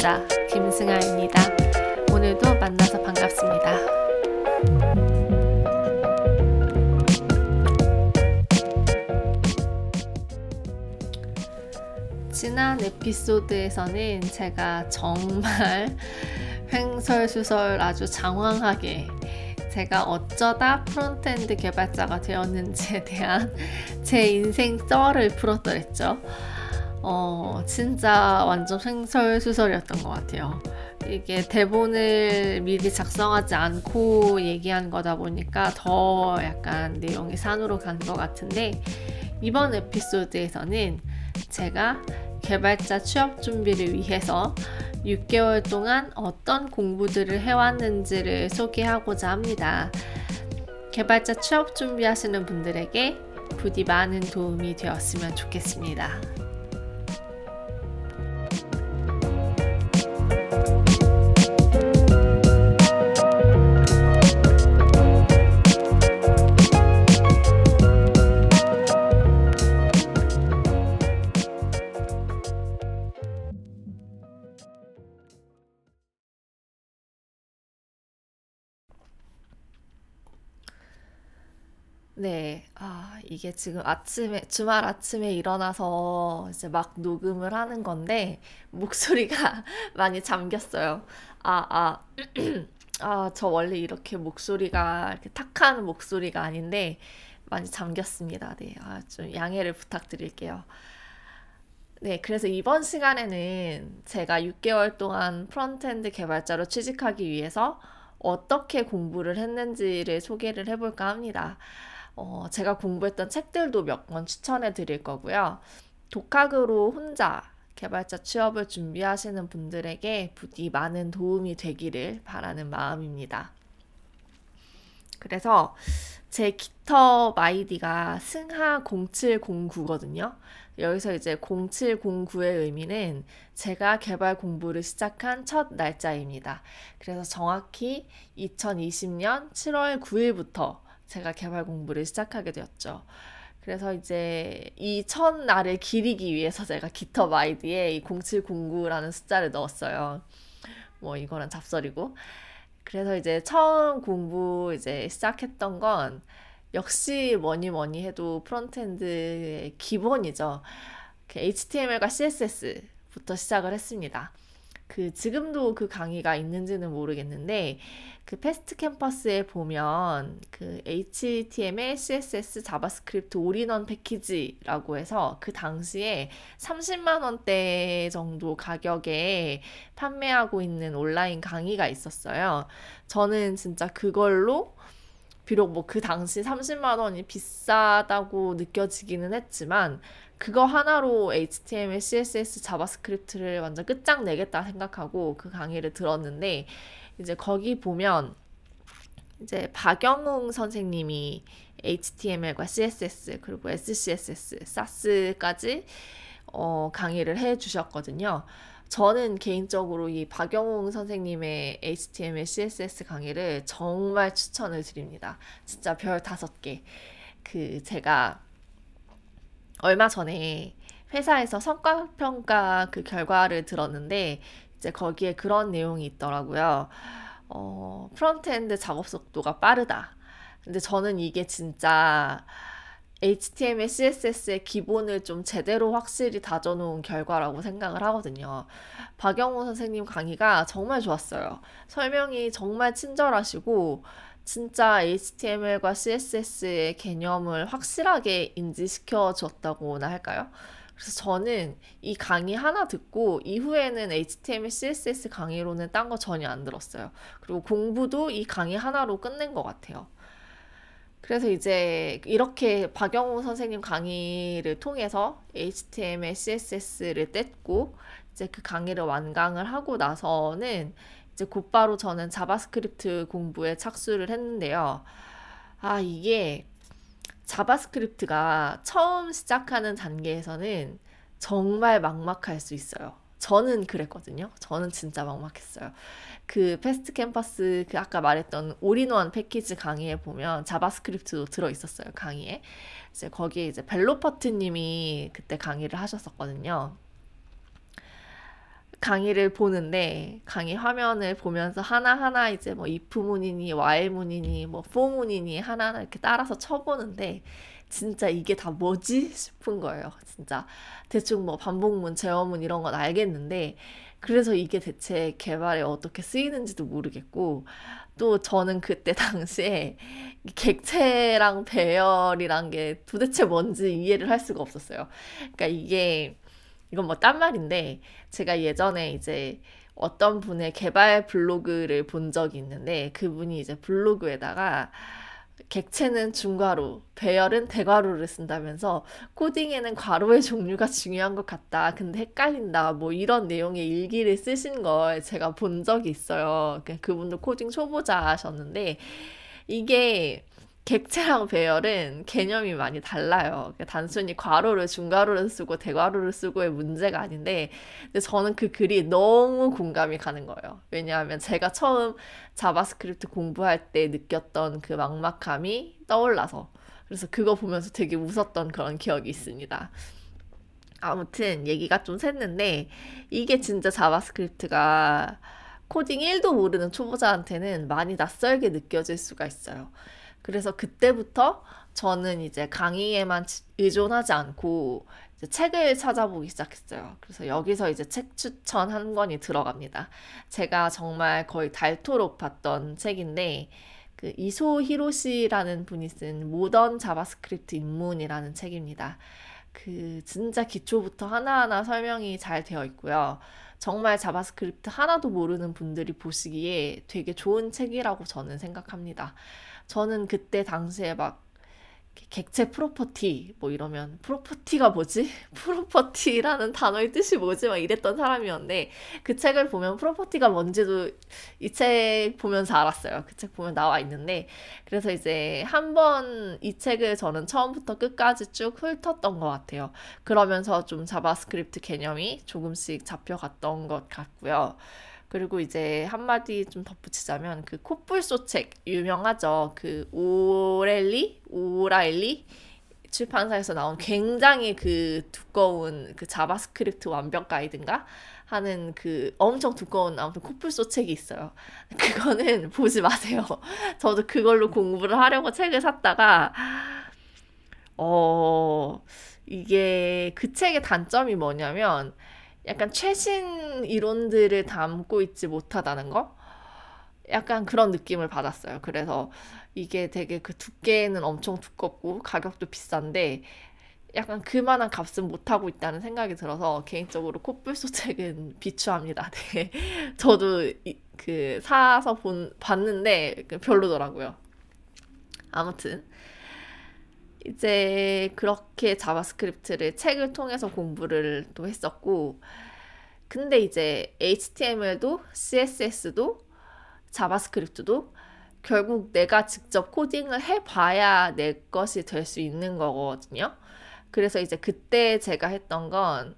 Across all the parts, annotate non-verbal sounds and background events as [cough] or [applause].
개발자 김승아입니다. 오늘도 만나서 반갑습니다. 지난 에피소드에서는 제가 정말 [laughs] 횡설수설 아주 장황하게 제가 어쩌다 frontend 개발자가 되었는지에 대한 [laughs] 제 인생 썰을 풀었더랬죠. 어, 진짜 완전 횡설수설이었던 것 같아요. 이게 대본을 미리 작성하지 않고 얘기한 거다 보니까 더 약간 내용이 산으로 간 것 같은데 이번 에피소드에서는 제가 개발자 취업 준비를 위해서 6개월 동안 어떤 공부들을 해왔는지를 소개하고자 합니다. 개발자 취업 준비하시는 분들에게 부디 많은 도움이 되었으면 좋겠습니다. 네, 아, 이게 지금 아침에, 주말 아침에 일어나서 이제 막 녹음을 하는 건데, 목소리가 [laughs] 많이 잠겼어요. 아, 아, [clears throat] 아, 저 원래 이렇게 목소리가, 이렇게 탁한 목소리가 아닌데, 많이 잠겼습니다. 네, 아, 좀 양해를 부탁드릴게요. 네, 그래서 이번 시간에는 제가 6개월 동안 frontend 개발자로 취직하기 위해서 어떻게 공부를 했는지를 소개를 해볼까 합니다. 어, 제가 공부했던 책들도 몇 권 추천해 드릴 거고요. 독학으로 혼자 개발자 취업을 준비하시는 분들에게 부디 많은 도움이 되기를 바라는 마음입니다. 그래서 제 GitHub 아이디가 승하0709거든요. 여기서 이제 0709의 의미는 제가 개발 공부를 시작한 첫 날짜입니다. 그래서 정확히 2020년 7월 9일부터 제가 개발 공부를 시작하게 되었죠. 그래서 이제 이 첫날을 기리기 위해서 제가 GitHub 아이디에 이 0709라는 숫자를 넣었어요. 뭐 이거는 잡설이고. 그래서 이제 처음 공부 이제 시작했던 건 역시 뭐니 뭐니 해도 frontend의 기본이죠. HTML과 CSS부터 시작을 했습니다. 그 지금도 그 강의가 있는지는 모르겠는데 그 Fast Campus에 보면 그 HTML, CSS, JavaScript all-in-one 패키지라고 해서 그 당시에 30만 원대 정도 가격에 판매하고 있는 온라인 강의가 있었어요. 저는 진짜 그걸로 비록 뭐 그 당시 30만 원이 비싸다고 느껴지기는 했지만 그거 하나로 HTML, CSS, JavaScript를 완전 끝장내겠다 생각하고 그 강의를 들었는데 이제 거기 보면 이제 박영웅 선생님이 HTML과 CSS 그리고 SCSS, Sass까지 어, 강의를 해 주셨거든요. 저는 개인적으로 이 박영웅 선생님의 HTML, CSS 강의를 정말 추천을 드립니다. 진짜 별 다섯 개. 그 제가 얼마 전에 회사에서 성과평가 그 결과를 들었는데 이제 거기에 그런 내용이 있더라고요. 어, frontend 작업 속도가 빠르다. 근데 저는 이게 진짜 HTML, CSS의 기본을 좀 제대로 확실히 다져놓은 결과라고 생각을 하거든요. 박영웅 선생님 강의가 정말 좋았어요. 설명이 정말 친절하시고, 진짜 HTML과 CSS의 개념을 확실하게 인지시켜 줬다고나 할까요? 그래서 저는 이 강의 하나 듣고 이후에는 HTML, CSS 강의로는 딴 거 전혀 안 들었어요. 그리고 공부도 이 강의 하나로 끝낸 것 같아요. 그래서 이제 이렇게 박영호 선생님 강의를 통해서 HTML, CSS를 뗐고 이제 그 강의를 완강을 하고 나서는 이제 곧바로 저는 JavaScript 공부에 착수를 했는데요. 아, 이게 JavaScript가 처음 시작하는 단계에서는 정말 막막할 수 있어요. 저는 그랬거든요. 저는 진짜 막막했어요. 그 Fast Campus 그 아까 말했던 올인원 패키지 강의에 보면 JavaScript도 들어 있었어요. 강의에. 이제 거기에 이제 Velopert 님이 그때 강의를 하셨었거든요. 강의를 보는데 강의 화면을 보면서 하나하나 이제 뭐 if 문이니 while 문이니 뭐 for 문이니 하나하나 이렇게 따라서 쳐보는데 진짜 이게 다 뭐지 싶은 거예요. 진짜 대충 뭐 반복문, 제어문 이런 건 알겠는데 그래서 이게 대체 개발에 어떻게 쓰이는지도 모르겠고 또 저는 그때 [laughs] 당시에 객체랑 배열이란 게 도대체 뭔지 이해를 할 수가 없었어요. 그러니까 이게 이건 뭐 딴 말인데 제가 예전에 이제 어떤 분의 개발 블로그를 본 적이 있는데 그분이 이제 블로그에다가 객체는 중괄호, 배열은 대괄호를 쓴다면서 코딩에는 괄호의 종류가 중요한 것 같다. 근데 헷갈린다. 뭐 이런 내용의 일기를 쓰신 걸 제가 본 적이 있어요. 그분도 코딩 초보자셨는데 이게 객체랑 배열은 개념이 많이 달라요. 그러니까 단순히 괄호를 중괄호를 쓰고 대괄호를 쓰고의 문제가 아닌데, 근데 저는 그 글이 너무 공감이 가는 거예요. 왜냐하면 제가 처음 JavaScript 공부할 때 느꼈던 그 막막함이 떠올라서. 그래서 그거 보면서 되게 웃었던 그런 기억이 있습니다. 아무튼 얘기가 좀 샜는데, 이게 진짜 JavaScript가 코딩 1도 모르는 초보자한테는 많이 낯설게 느껴질 수가 있어요. 그래서 그때부터 저는 이제 강의에만 의존하지 않고 책을 찾아보기 시작했어요. 그래서 여기서 이제 책 추천 한 권이 들어갑니다. 제가 정말 거의 닳도록 봤던 책인데 그 이소 히로시라는 분이 쓴 모던 JavaScript 입문이라는 책입니다. 그 진짜 기초부터 하나하나 설명이 잘 되어 있고요. 정말 JavaScript 하나도 모르는 분들이 보시기에 되게 좋은 책이라고 저는 생각합니다. 저는 그때 당시에 막 객체 property 뭐 이러면 property가 뭐지? [laughs] property라는 단어의 뜻이 뭐지? 막 이랬던 사람이었는데 그 책을 보면 property가 뭔지도 이 책 보면서 알았어요. 그 책 보면 나와 있는데 그래서 이제 한 번 이 책을 저는 처음부터 끝까지 쭉 훑었던 것 같아요. 그러면서 좀 JavaScript 개념이 조금씩 잡혀갔던 것 같고요. 그리고 이제 한마디 좀 덧붙이자면 그 코뿔소 책 유명하죠. 그 오렐리 O'Reilly 출판사에서 나온 굉장히 그 두꺼운 그 JavaScript 완벽 가이드인가 하는 그 엄청 두꺼운 아무튼 코뿔소 책이 있어요. [laughs] 그거는 보지 마세요. [laughs] 저도 그걸로 공부를 하려고 책을 샀다가 어 이게 그 책의 단점이 뭐냐면 약간 최신 이론들을 담고 있지 못하다는 거? 약간 그런 느낌을 받았어요. 그래서 이게 되게 그 두께는 엄청 두껍고 가격도 비싼데 약간 그만한 값은 못하고 있다는 생각이 들어서 개인적으로 코뿔소 책은 [laughs] 비추합니다. 네. 저도 이, 그 사서 본, 봤는데 그 별로더라고요. 아무튼 이제 그렇게 JavaScript를 책을 통해서 공부를 또 했었고, 근데 이제 HTML도 CSS도 JavaScript도 결국 내가 직접 코딩을 해봐야 내 것이 될 수 있는 거거든요. 그래서 이제 그때 제가 했던 건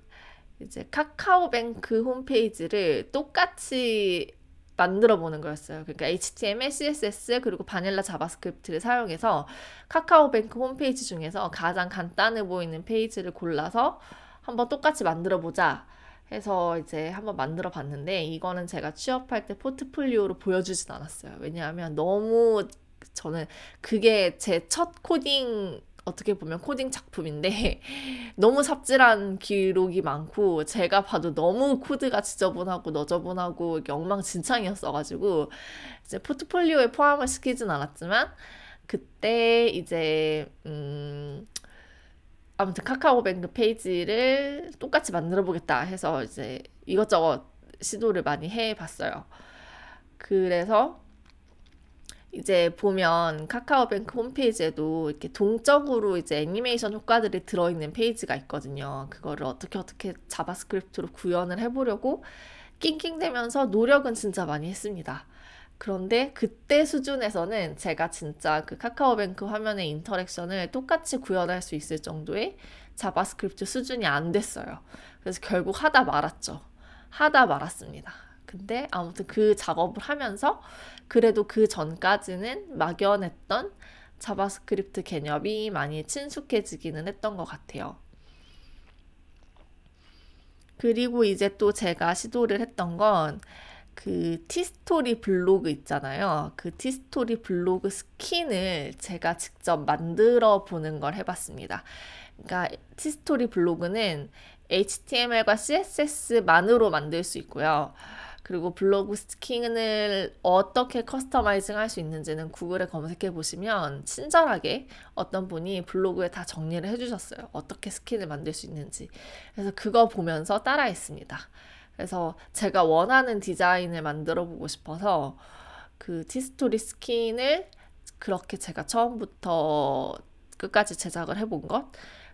이제 카카오뱅크 홈페이지를 똑같이 만들어 보는 거였어요. 그러니까 HTML, CSS 그리고 vanilla JavaScript를 사용해서 카카오뱅크 홈페이지 중에서 가장 간단해 보이는 페이지를 골라서 한번 똑같이 만들어 보자 해서 이제 한번 만들어 봤는데 이거는 제가 취업할 때 포트폴리오로 보여주진 않았어요. 왜냐하면 너무 저는 그게 제 첫 코딩 어떻게 보면 코딩 작품인데 [laughs] 너무 삽질한 기록이 많고 제가 봐도 너무 코드가 지저분하고 너저분하고 엉망진창이었어가지고 이제 포트폴리오에 포함을 시키진 않았지만 그때 이제 음 아무튼 카카오뱅크 페이지를 똑같이 만들어 보겠다 해서 이제 이것저것 시도를 많이 해 봤어요. 그래서 이제 보면 카카오뱅크 홈페이지에도 이렇게 동적으로 이제 애니메이션 효과들이 들어있는 페이지가 있거든요. 그거를 어떻게 어떻게 JavaScript로 구현을 해보려고 낑낑대면서 노력은 진짜 많이 했습니다. 그런데 그때 수준에서는 제가 진짜 그 카카오뱅크 화면의 interaction을 똑같이 구현할 수 있을 정도의 JavaScript 수준이 안 됐어요. 그래서 결국 하다 말았죠. 하다 말았습니다. 근데 아무튼 그 작업을 하면서 그래도 그 전까지는 막연했던 JavaScript 개념이 많이 친숙해지기는 했던 것 같아요. 그리고 이제 또 제가 시도를 했던 건 그 티스토리 블로그 있잖아요. 그 티스토리 블로그 스킨을 제가 직접 만들어 보는 걸 해봤습니다. 그러니까 티스토리 블로그는 HTML과 CSS만으로 만들 수 있고요. 그리고 블로그 스킨을 어떻게 customizing 할 수 있는지는 구글에 검색해 보시면 친절하게 어떤 분이 블로그에 다 정리를 해주셨어요. 어떻게 스킨을 만들 수 있는지. 그래서 그거 보면서 따라했습니다. 그래서 제가 원하는 디자인을 만들어 보고 싶어서 그 티스토리 스킨을 그렇게 제가 처음부터 끝까지 제작을 해본 것.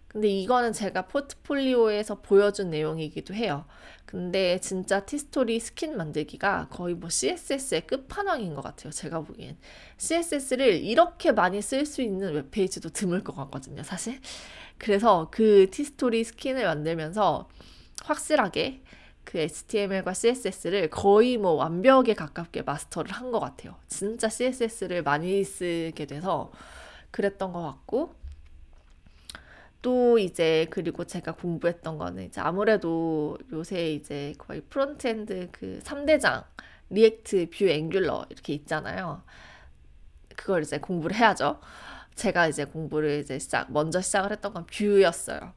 근데 이거는 제가 포트폴리오에서 보여준 내용이기도 해요. 근데 진짜 티스토리 스킨 만들기가 거의 뭐 CSS의 끝판왕인 것 같아요. 제가 보기엔. CSS를 이렇게 많이 쓸 수 있는 웹페이지도 드물 것 같거든요, 사실. 그래서 그 티스토리 스킨을 만들면서 확실하게 그 HTML과 CSS를 거의 뭐 완벽에 가깝게 마스터를 한 것 같아요. 진짜 CSS를 많이 쓰게 돼서 그랬던 것 같고, 또 이제 그리고 제가 공부했던 거는 이제 아무래도 요새 이제 거의 frontend 그 3대장 React, Vue, Angular 이렇게 있잖아요. 그걸 이제 공부를 해야죠. 제가 이제 공부를 이제 시작 먼저 시작을 했던 건 Vue였어요.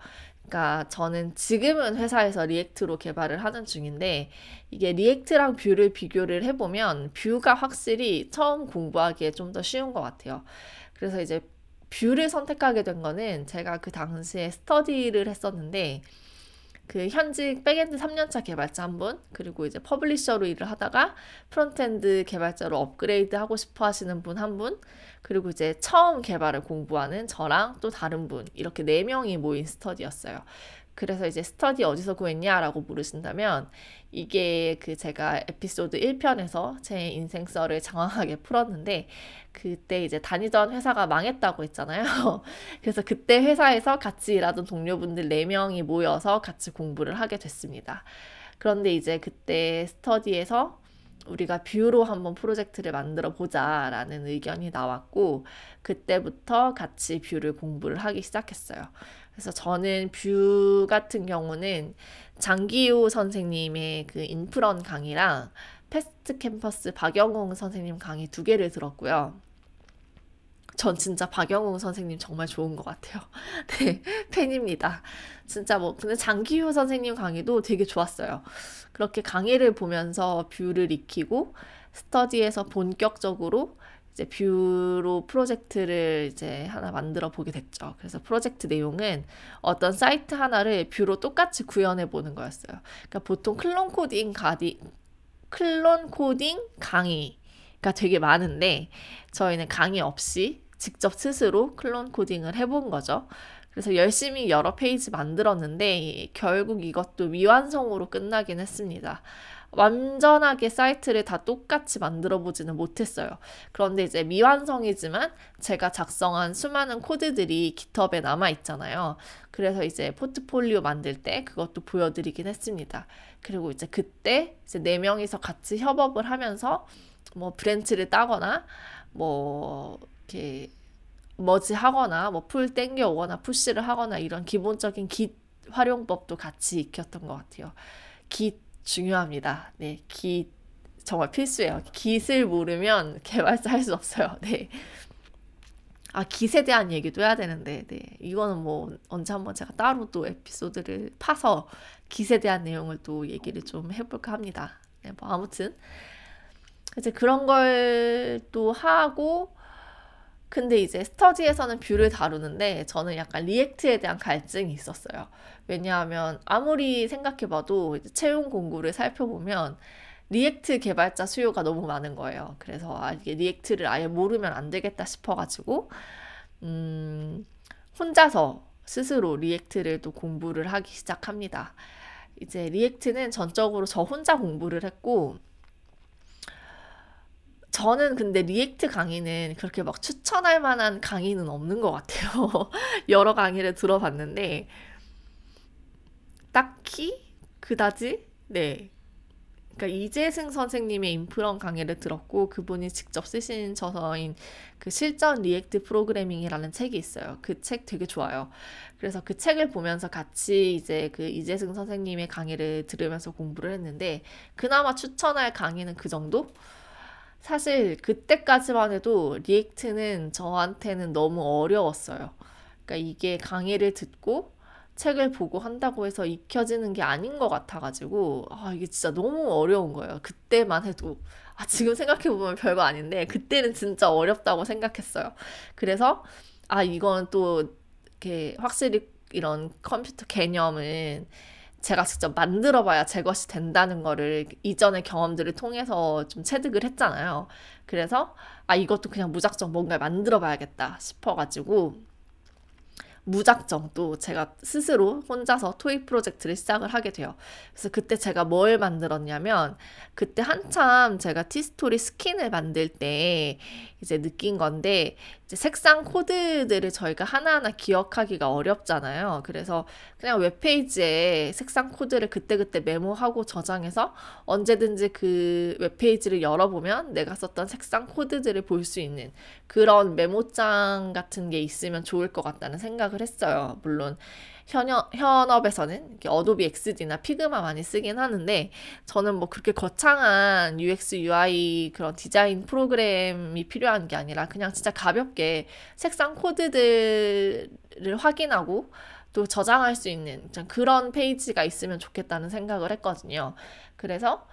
그러니까 저는 지금은 회사에서 React로 개발을 하는 중인데 이게 React랑 Vue를 비교를 해보면 Vue가 확실히 처음 공부하기에 좀 더 쉬운 것 같아요. 그래서 이제 Vue를 선택하게 된 거는 제가 그 당시에 스터디를 했었는데 그 현직 backend 3년차 개발자 한 분, 그리고 이제 publisher로 일을 하다가 frontend 개발자로 업그레이드 하고 싶어 하시는 분 한 분, 그리고 이제 처음 개발을 공부하는 저랑 또 다른 분, 이렇게 네 명이 모인 스터디였어요. 그래서 이제 스터디 어디서 구했냐라고 물으신다면 이게 그 제가 에피소드 1편에서 제 인생 썰을 장황하게 풀었는데 그때 이제 다니던 회사가 망했다고 했잖아요. [laughs] 그래서 그때 회사에서 같이 일하던 동료분들 4명이 모여서 같이 공부를 하게 됐습니다. 그런데 이제 그때 스터디에서 우리가 Vue로 한번 프로젝트를 만들어 보자라는 의견이 나왔고 그때부터 같이 Vue를 공부를 하기 시작했어요. 그래서 저는 Vue 같은 경우는 장기효 선생님의 그 인프런 강의랑 패스트 캠퍼스 박영웅 선생님 강의 두 개를 들었고요. 전 진짜 박영웅 선생님 정말 좋은 것 같아요. [laughs] 네, 팬입니다. 진짜 뭐, 근데 장기효 선생님 강의도 되게 좋았어요. 그렇게 강의를 보면서 Vue를 익히고, 스터디에서 본격적으로 이제 Vue로 프로젝트를 이제 하나 만들어 보게 됐죠. 그래서 프로젝트 내용은 어떤 사이트 하나를 Vue로 똑같이 구현해 보는 거였어요. 그러니까 보통 clone coding 강의 clone coding 강의가 되게 많은데 저희는 강의 없이 직접 스스로 clone coding을 해본 거죠. 그래서 열심히 여러 페이지 만들었는데 결국 이것도 미완성으로 끝나긴 했습니다. 완전하게 사이트를 다 똑같이 만들어 보지는 못했어요. 그런데 이제 미완성이지만 제가 작성한 수많은 코드들이 GitHub에 남아 있잖아요. 그래서 이제 포트폴리오 만들 때 그것도 보여드리긴 했습니다. 그리고 이제 그때 이제 네 명이서 같이 협업을 하면서 뭐 branch를 따거나 뭐 이렇게 머지 하거나 뭐 pull 땡겨 오거나 push를 하거나 이런 기본적인 Git 활용법도 같이 익혔던 것 같아요. Git 중요합니다. 네, Git 정말 필수예요. Git을 모르면 [laughs] 개발자 할 수 없어요. 네. 아, 깃에 대한 얘기도 해야 되는데, 네. 이거는 뭐, 언제 한번 제가 따로 또 에피소드를 파서 깃에 대한 내용을 또 얘기를 좀 해볼까 합니다. 네, 뭐, 아무튼. 이제 그런 걸 또 하고, 근데 이제 스터디에서는 Vue를 다루는데 저는 약간 React에 대한 갈증이 있었어요. 왜냐하면 아무리 생각해봐도 채용 공고를 살펴보면 React 개발자 수요가 너무 많은 거예요. 그래서 아, 이게 React를 아예 모르면 안 되겠다 싶어가지고 음, 혼자서 스스로 React를 또 공부를 하기 시작합니다. 이제 React는 전적으로 저 혼자 공부를 했고 저는 근데 React 강의는 그렇게 막 추천할 만한 강의는 없는 것 같아요. [laughs] 여러 강의를 들어봤는데, 딱히 그다지, 네, 그러니까 이재승 선생님의 인프런 강의를 들었고 그분이 직접 쓰신 저서인 그 실전 React 프로그래밍이라는 책이 있어요. 그 책 되게 좋아요. 그래서 그 책을 보면서 같이 이제 그 이재승 선생님의 강의를 들으면서 공부를 했는데 그나마 추천할 강의는 그 정도? 사실 그때까지만 해도 React는 저한테는 너무 어려웠어요. 그러니까 이게 강의를 듣고 책을 보고 한다고 해서 익혀지는 게 아닌 것 같아가지고 아 이게 진짜 너무 어려운 거예요. 그때만 해도 아 지금 생각해 보면 별거 아닌데 그때는 진짜 어렵다고 생각했어요. 그래서 아 이건 또 이렇게 확실히 이런 컴퓨터 개념은 제가 직접 만들어 봐야 제 것이 된다는 거를 이전의 경험들을 통해서 좀 체득을 했잖아요. 그래서 아 이것도 그냥 무작정 뭔가 만들어 봐야겠다 싶어가지고 무작정 또 제가 스스로 혼자서 토익 프로젝트를 시작을 하게 돼요. 그래서 그때 제가 뭘 만들었냐면 그때 한참 제가 티스토리 스킨을 만들 때 이제 느낀 건데 이제 색상 코드들을 저희가 하나하나 기억하기가 어렵잖아요. 그래서 그냥 웹페이지에 색상 코드를 그때그때 메모하고 저장해서 언제든지 그 웹페이지를 열어보면 내가 썼던 색상 코드들을 볼 수 있는 그런 메모장 같은 게 있으면 좋을 것 같다는 생각을 했어요. 물론 현업, 현업에서는 Adobe XD나 Figma 많이 쓰긴 하는데 저는 뭐 그렇게 거창한 UX, UI 그런 디자인 프로그램이 필요한 게 아니라 그냥 진짜 가볍게 색상 코드들을 확인하고 또 저장할 수 있는 그런 페이지가 있으면 좋겠다는 생각을 했거든요. 그래서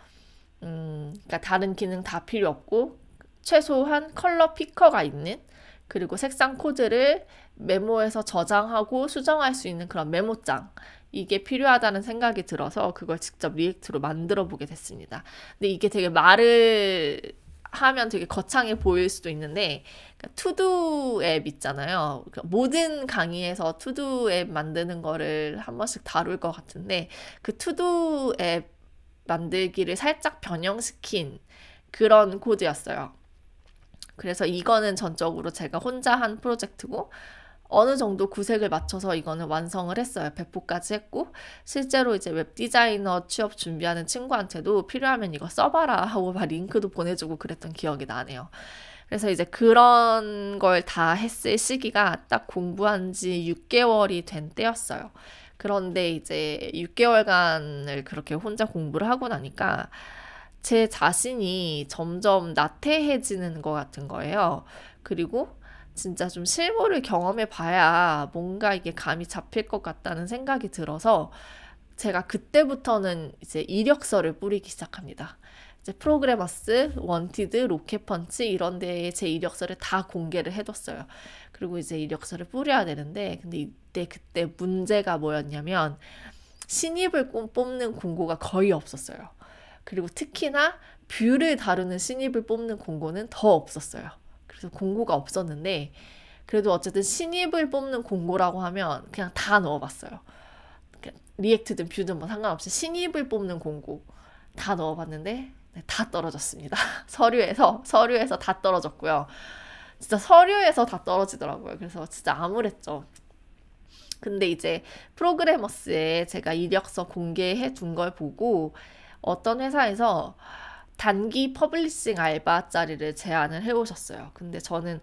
음, 그러니까 다른 기능 다 필요 없고 최소한 color picker가 있는 그리고 색상 코드를 메모해서 저장하고 수정할 수 있는 그런 메모장 이게 필요하다는 생각이 들어서 그걸 직접 React로 만들어 보게 됐습니다. 근데 이게 되게 말을 하면 되게 거창해 보일 수도 있는데 그러니까 to-do 앱 있잖아요. 그러니까 모든 강의에서 to-do 앱 만드는 거를 한 번씩 다룰 것 같은데 그 to-do 앱 만들기를 살짝 변형시킨 그런 코드였어요. 그래서 이거는 전적으로 제가 혼자 한 프로젝트고 어느 정도 구색을 맞춰서 이거는 완성을 했어요. 배포까지 했고 실제로 이제 웹 디자이너 취업 준비하는 친구한테도 필요하면 이거 써봐라 하고 막 링크도 보내주고 그랬던 기억이 나네요. 그래서 이제 그런 걸 다 했을 시기가 딱 공부한 지 6개월이 된 때였어요. 그런데 이제 6개월간을 그렇게 혼자 공부를 하고 나니까 제 자신이 점점 나태해지는 것 같은 거예요. 그리고 진짜 좀 실무를 경험해 봐야 뭔가 이게 감이 잡힐 것 같다는 생각이 들어서 제가 그때부터는 이제 이력서를 뿌리기 시작합니다. 이제 프로그래머스, 원티드, 로켓펀치 이런 데에 제 이력서를 다 공개를 해뒀어요. 그리고 이제 이력서를 뿌려야 되는데 근데 이때 그때 문제가 뭐였냐면 신입을 뽑는 공고가 거의 없었어요. 그리고 특히나 Vue를 다루는 신입을 뽑는 공고는 더 없었어요. 그래서 공고가 없었는데 그래도 어쨌든 신입을 뽑는 공고라고 하면 그냥 다 넣어봤어요. React든 Vue든 뭐 상관없이 신입을 뽑는 공고 다 넣어봤는데 네, 다 떨어졌습니다. [laughs] 서류에서 서류에서 다 떨어졌고요. 진짜 서류에서 다 떨어지더라고요. 그래서 진짜 암울했죠. 근데 이제 프로그래머스에 제가 이력서 공개해 둔 걸 보고 어떤 회사에서 단기 publishing 알바 자리를 제안을 해오셨어요. 근데 저는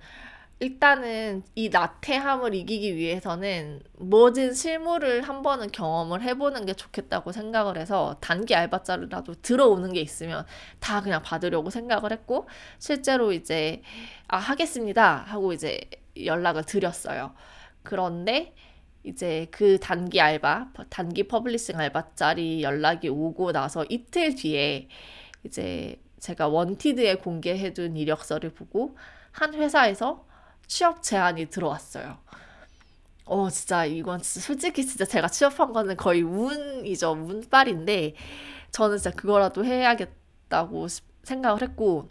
일단은 이 나태함을 이기기 위해서는 뭐든 실무를 한 번은 경험을 해보는 게 좋겠다고 생각을 해서 단기 알바자리라도 들어오는 게 있으면 다 그냥 받으려고 생각을 했고 실제로 이제 아 하겠습니다 하고 이제 연락을 드렸어요. 그런데 이제 그 단기 알바 단기 publishing 알바자리 연락이 오고 나서 이틀 뒤에 이제 제가 원티드에 공개해둔 이력서를 보고 한 회사에서 취업 제안이 들어왔어요. 어, 진짜 이건 진짜 솔직히 진짜 제가 취업한 거는 거의 운이죠. 운빨인데 저는 진짜 그거라도 해야겠다고 생각을 했고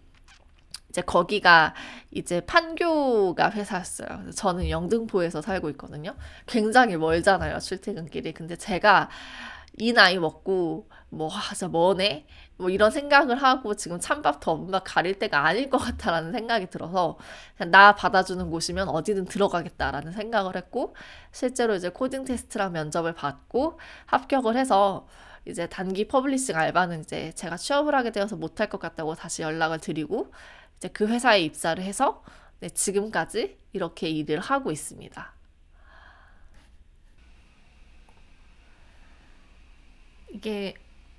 이제 거기가 이제 판교가 회사였어요. 저는 영등포에서 살고 있거든요. 굉장히 멀잖아요. 출퇴근길이. 근데 제가 이 나이 먹고 뭐 아, 진짜 뭐네 뭐 이런 생각을 하고 지금 찬밥 덤밥 가릴 때가 아닐 것 같다라는 생각이 들어서 그냥 나 받아주는 곳이면 어디든 들어가겠다라는 생각을 했고 실제로 이제 코딩 테스트랑 면접을 받고 합격을 해서 이제 단기 publishing 알바는 이제 제가 취업을 하게 되어서 못할 것 같다고 다시 연락을 드리고 이제 그 회사에 입사를 해서 네, 지금까지 이렇게 일을 하고 있습니다. 이게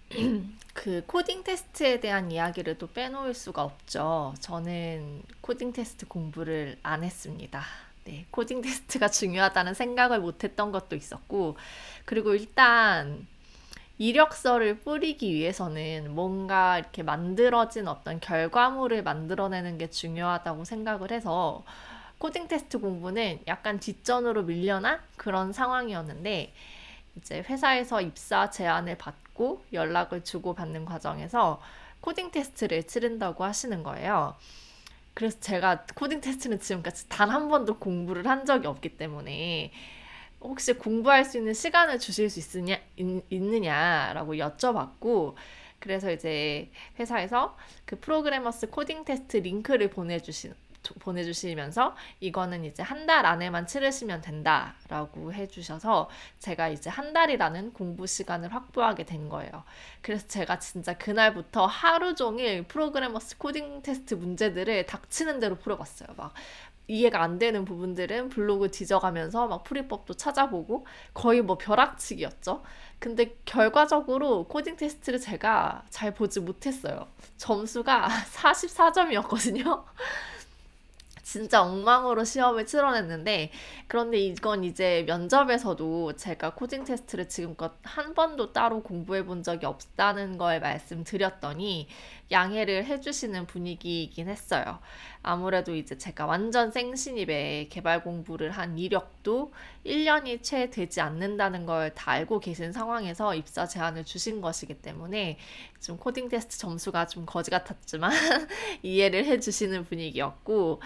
[clears throat] 그 코딩 테스트에 대한 이야기를 또 빼놓을 수가 없죠. 저는 코딩 테스트 공부를 안 했습니다. 네, 코딩 테스트가 [laughs] 중요하다는 생각을 못 했던 것도 있었고, 그리고 일단 이력서를 뿌리기 위해서는 뭔가 이렇게 만들어진 어떤 결과물을 만들어내는 게 중요하다고 생각을 해서 코딩 테스트 공부는 약간 뒷전으로 밀려난 그런 상황이었는데, 이제 회사에서 입사 제안을 받고 연락을 주고받는 과정에서 코딩 테스트를 치른다고 하시는 거예요. 그래서 제가 코딩 테스트는 지금까지 단 한 번도 공부를 한 적이 없기 때문에 혹시 공부할 수 있는 시간을 주실 수 있으냐, 있, 있느냐라고 여쭤봤고, 그래서 이제 회사에서 그 Programmers 코딩 테스트 링크를 보내주신, 보내주시면서 이거는 이제 한 달 안에만 치르시면 된다라고 해주셔서 제가 이제 한 달이라는 공부 시간을 확보하게 된 거예요. 그래서 제가 진짜 그날부터 하루 종일 Programmers 코딩 테스트 문제들을 닥치는 대로 풀어봤어요. 막 이해가 안 되는 부분들은 블로그 뒤져가면서 막 풀이법도 찾아보고 거의 뭐 벼락치기였죠. 근데 결과적으로 코딩 테스트를 제가 잘 보지 못했어요. 점수가 [laughs] 44점이었거든요. [laughs] 진짜 엉망으로 시험을 치러냈는데 그런데 이건 이제 면접에서도 제가 코딩 테스트를 지금껏 한 번도 따로 공부해 본 적이 없다는 걸 말씀드렸더니 양해를 해주시는 분위기이긴 했어요. 아무래도 이제 제가 완전 생신입에 개발 공부를 한 이력도 1년이 채 되지 않는다는 걸 다 알고 계신 상황에서 입사 제안을 주신 것이기 때문에 좀 코딩 테스트 점수가 좀 거지 같았지만 [laughs] 이해를 해주시는 분위기였고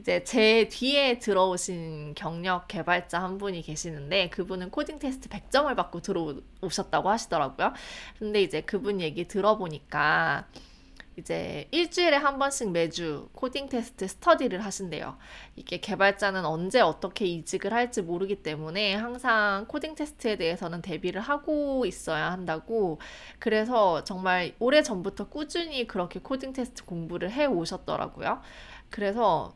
이제 제 뒤에 들어오신 경력 개발자 한 분이 계시는데 그분은 코딩 테스트 100점을 받고 들어오셨다고 하시더라고요. 근데 이제 그분 얘기 들어보니까 이제 일주일에 한 번씩 매주 코딩 테스트 스터디를 하신대요. 이게 개발자는 언제 어떻게 이직을 할지 모르기 때문에 항상 코딩 테스트에 대해서는 대비를 하고 있어야 한다고. 그래서 정말 오래 전부터 꾸준히 그렇게 코딩 테스트 공부를 해 오셨더라고요. 그래서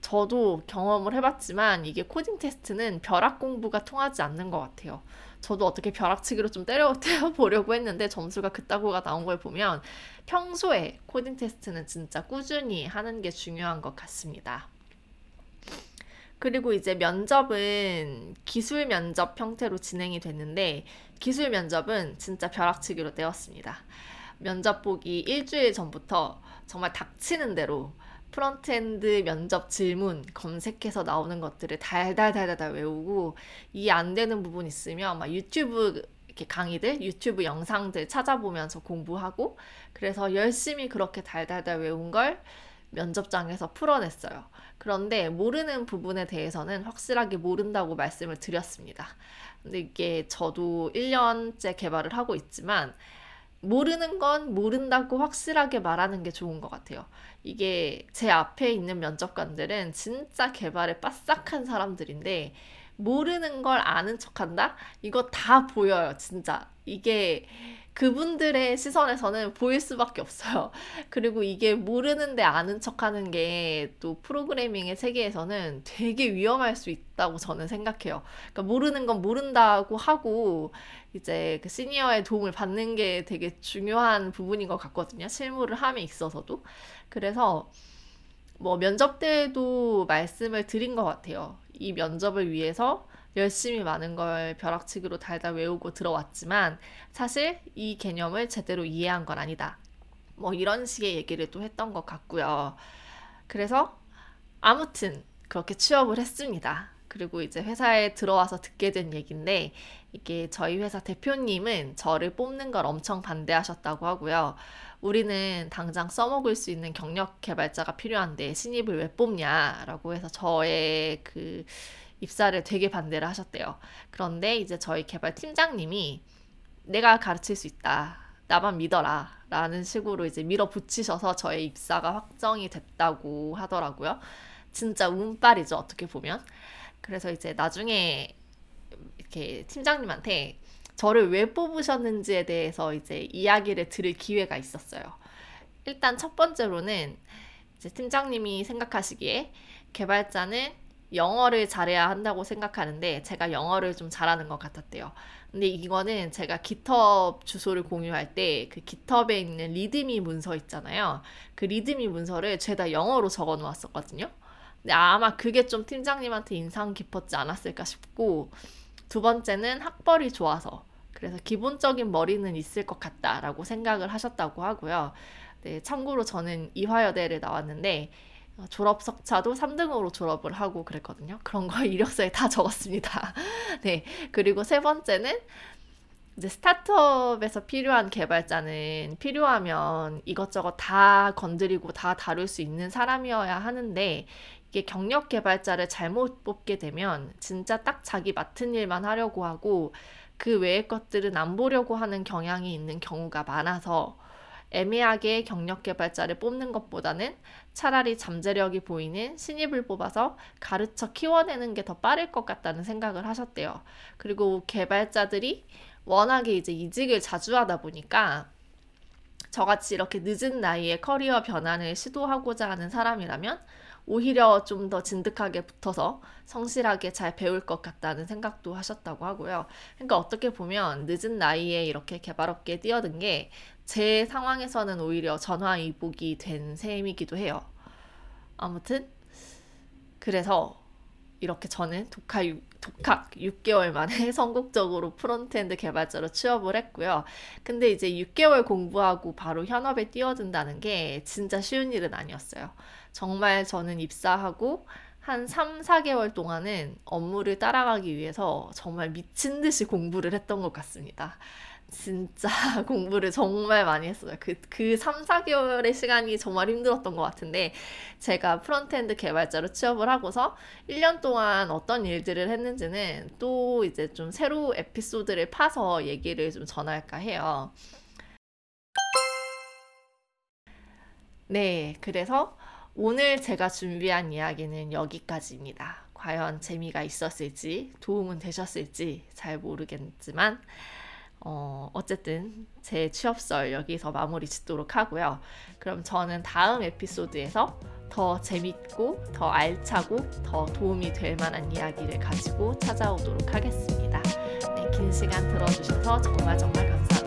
저도 경험을 해봤지만 이게 코딩 테스트는 벼락 공부가 통하지 않는 것 같아요. 저도 어떻게 벼락치기로 좀 때려 보려고 했는데 점수가 그따구가 나온 걸 보면 평소에 코딩 테스트는 진짜 꾸준히 하는 게 중요한 것 같습니다. 그리고 이제 면접은 기술 면접 형태로 진행이 됐는데 기술 면접은 진짜 벼락치기로 때웠습니다. 면접 보기 일주일 전부터 정말 닥치는 대로 front-end 면접 질문 검색해서 나오는 것들을 달달달달 외우고 이해 안 되는 부분 있으면 막 유튜브 이렇게 강의들, 유튜브 영상들 찾아보면서 공부하고 그래서 열심히 그렇게 달달달 외운 걸 면접장에서 풀어냈어요. 그런데 모르는 부분에 대해서는 확실하게 모른다고 말씀을 드렸습니다. 근데 이게 저도 1년째 개발을 하고 있지만 모르는 건 모른다고 확실하게 말하는 게 좋은 것 같아요. 이게 제 앞에 있는 면접관들은 진짜 개발에 빠싹한 사람들인데 모르는 걸 아는 척 한다? 이거 다 보여요, 진짜. 이게 그분들의 시선에서는 보일 수밖에 없어요. [laughs] 그리고 이게 모르는데 아는 척 하는 게 또 프로그래밍의 세계에서는 되게 위험할 수 있다고 저는 생각해요. 그러니까 모르는 건 모른다고 하고 이제 그 시니어의 도움을 받는 게 되게 중요한 부분인 것 같거든요. 실무를 함에 있어서도. 그래서 뭐 면접 때도 말씀을 드린 것 같아요. 이 면접을 위해서 열심히 많은 걸 벼락치기로 달달 외우고 들어왔지만 사실 이 개념을 제대로 이해한 건 아니다. 뭐 이런 식의 얘기를 또 했던 것 같고요. 그래서 아무튼 그렇게 취업을 했습니다. 그리고 이제 회사에 들어와서 듣게 된 얘기인데 이게 저희 회사 대표님은 저를 뽑는 걸 엄청 반대하셨다고 하고요. 우리는 당장 써먹을 수 있는 경력 개발자가 필요한데 신입을 왜 뽑냐라고 해서 저의 그 입사를 되게 반대를 하셨대요. 그런데 이제 저희 개발 팀장님이 내가 가르칠 수 있다. 나만 믿어라. 라는 식으로 이제 밀어붙이셔서 저의 입사가 확정이 됐다고 하더라고요. 진짜 운빨이죠. 어떻게 보면. 그래서 이제 나중에 이렇게 팀장님한테 저를 왜 뽑으셨는지에 대해서 이제 이야기를 들을 기회가 있었어요. 일단 첫 번째로는 이제 팀장님이 생각하시기에 개발자는 영어를 잘해야 한다고 생각하는데 제가 영어를 좀 잘하는 것 같았대요. 근데 이거는 제가 GitHub 주소를 공유할 때 그 GitHub에 있는 README 문서 있잖아요. 그 README 문서를 죄다 영어로 적어 놓았었거든요. 근데 아마 그게 좀 팀장님한테 인상 깊었지 않았을까 싶고 두 번째는 학벌이 좋아서 그래서 기본적인 머리는 있을 것 같다라고 생각을 하셨다고 하고요. 네, 참고로 저는 이화여대를 나왔는데 어, 졸업 석차도 3등으로 졸업을 하고 그랬거든요. 그런 거 [laughs] 이력서에 다 적었습니다. [laughs] 네. 그리고 세 번째는 이제 스타트업에서 필요한 개발자는 필요하면 이것저것 다 건드리고 다 다룰 수 있는 사람이어야 하는데 이게 경력 개발자를 잘못 뽑게 되면 진짜 딱 자기 맡은 일만 하려고 하고 그 외의 것들은 안 보려고 하는 경향이 있는 경우가 많아서 애매하게 경력 개발자를 뽑는 것보다는 차라리 잠재력이 보이는 신입을 뽑아서 가르쳐 키워내는 게 더 빠를 것 같다는 생각을 하셨대요. 그리고 개발자들이 워낙에 이제 이직을 자주 하다 보니까 저같이 이렇게 늦은 나이에 커리어 변환을 시도하고자 하는 사람이라면 오히려 좀 더 진득하게 붙어서 성실하게 잘 배울 것 같다는 생각도 하셨다고 하고요. 그러니까 어떻게 보면 늦은 나이에 이렇게 개발업계에 뛰어든 게 제 상황에서는 오히려 전화위복이 된 셈이기도 해요. 아무튼 그래서 이렇게 저는 독학, 독학 6개월 만에 [laughs] 성공적으로 front-end 개발자로 취업을 했고요. 근데 이제 6개월 공부하고 바로 현업에 뛰어든다는 게 진짜 쉬운 일은 아니었어요. 정말 저는 입사하고 한 3, 4개월 동안은 업무를 따라가기 위해서 정말 미친 듯이 공부를 했던 것 같습니다. 진짜 [laughs] 공부를 정말 많이 했어요. 그, 그 3, 4개월의 시간이 정말 힘들었던 것 같은데, 제가 front-end 개발자로 취업을 하고서 1년 동안 어떤 일들을 했는지는 또 이제 좀 새로 에피소드를 파서 얘기를 좀 전할까 해요. 네, 그래서 오늘 제가 준비한 이야기는 여기까지입니다. 과연 재미가 있었을지, 도움은 되셨을지 잘 모르겠지만, 어, 어쨌든 제 취업설 여기서 마무리 짓도록 하고요. 그럼 저는 다음 에피소드에서 더 재밌고 더 알차고 더 도움이 될 만한 이야기를 가지고 찾아오도록 하겠습니다. 네, 긴 시간 들어주셔서 정말 정말 감사합니다.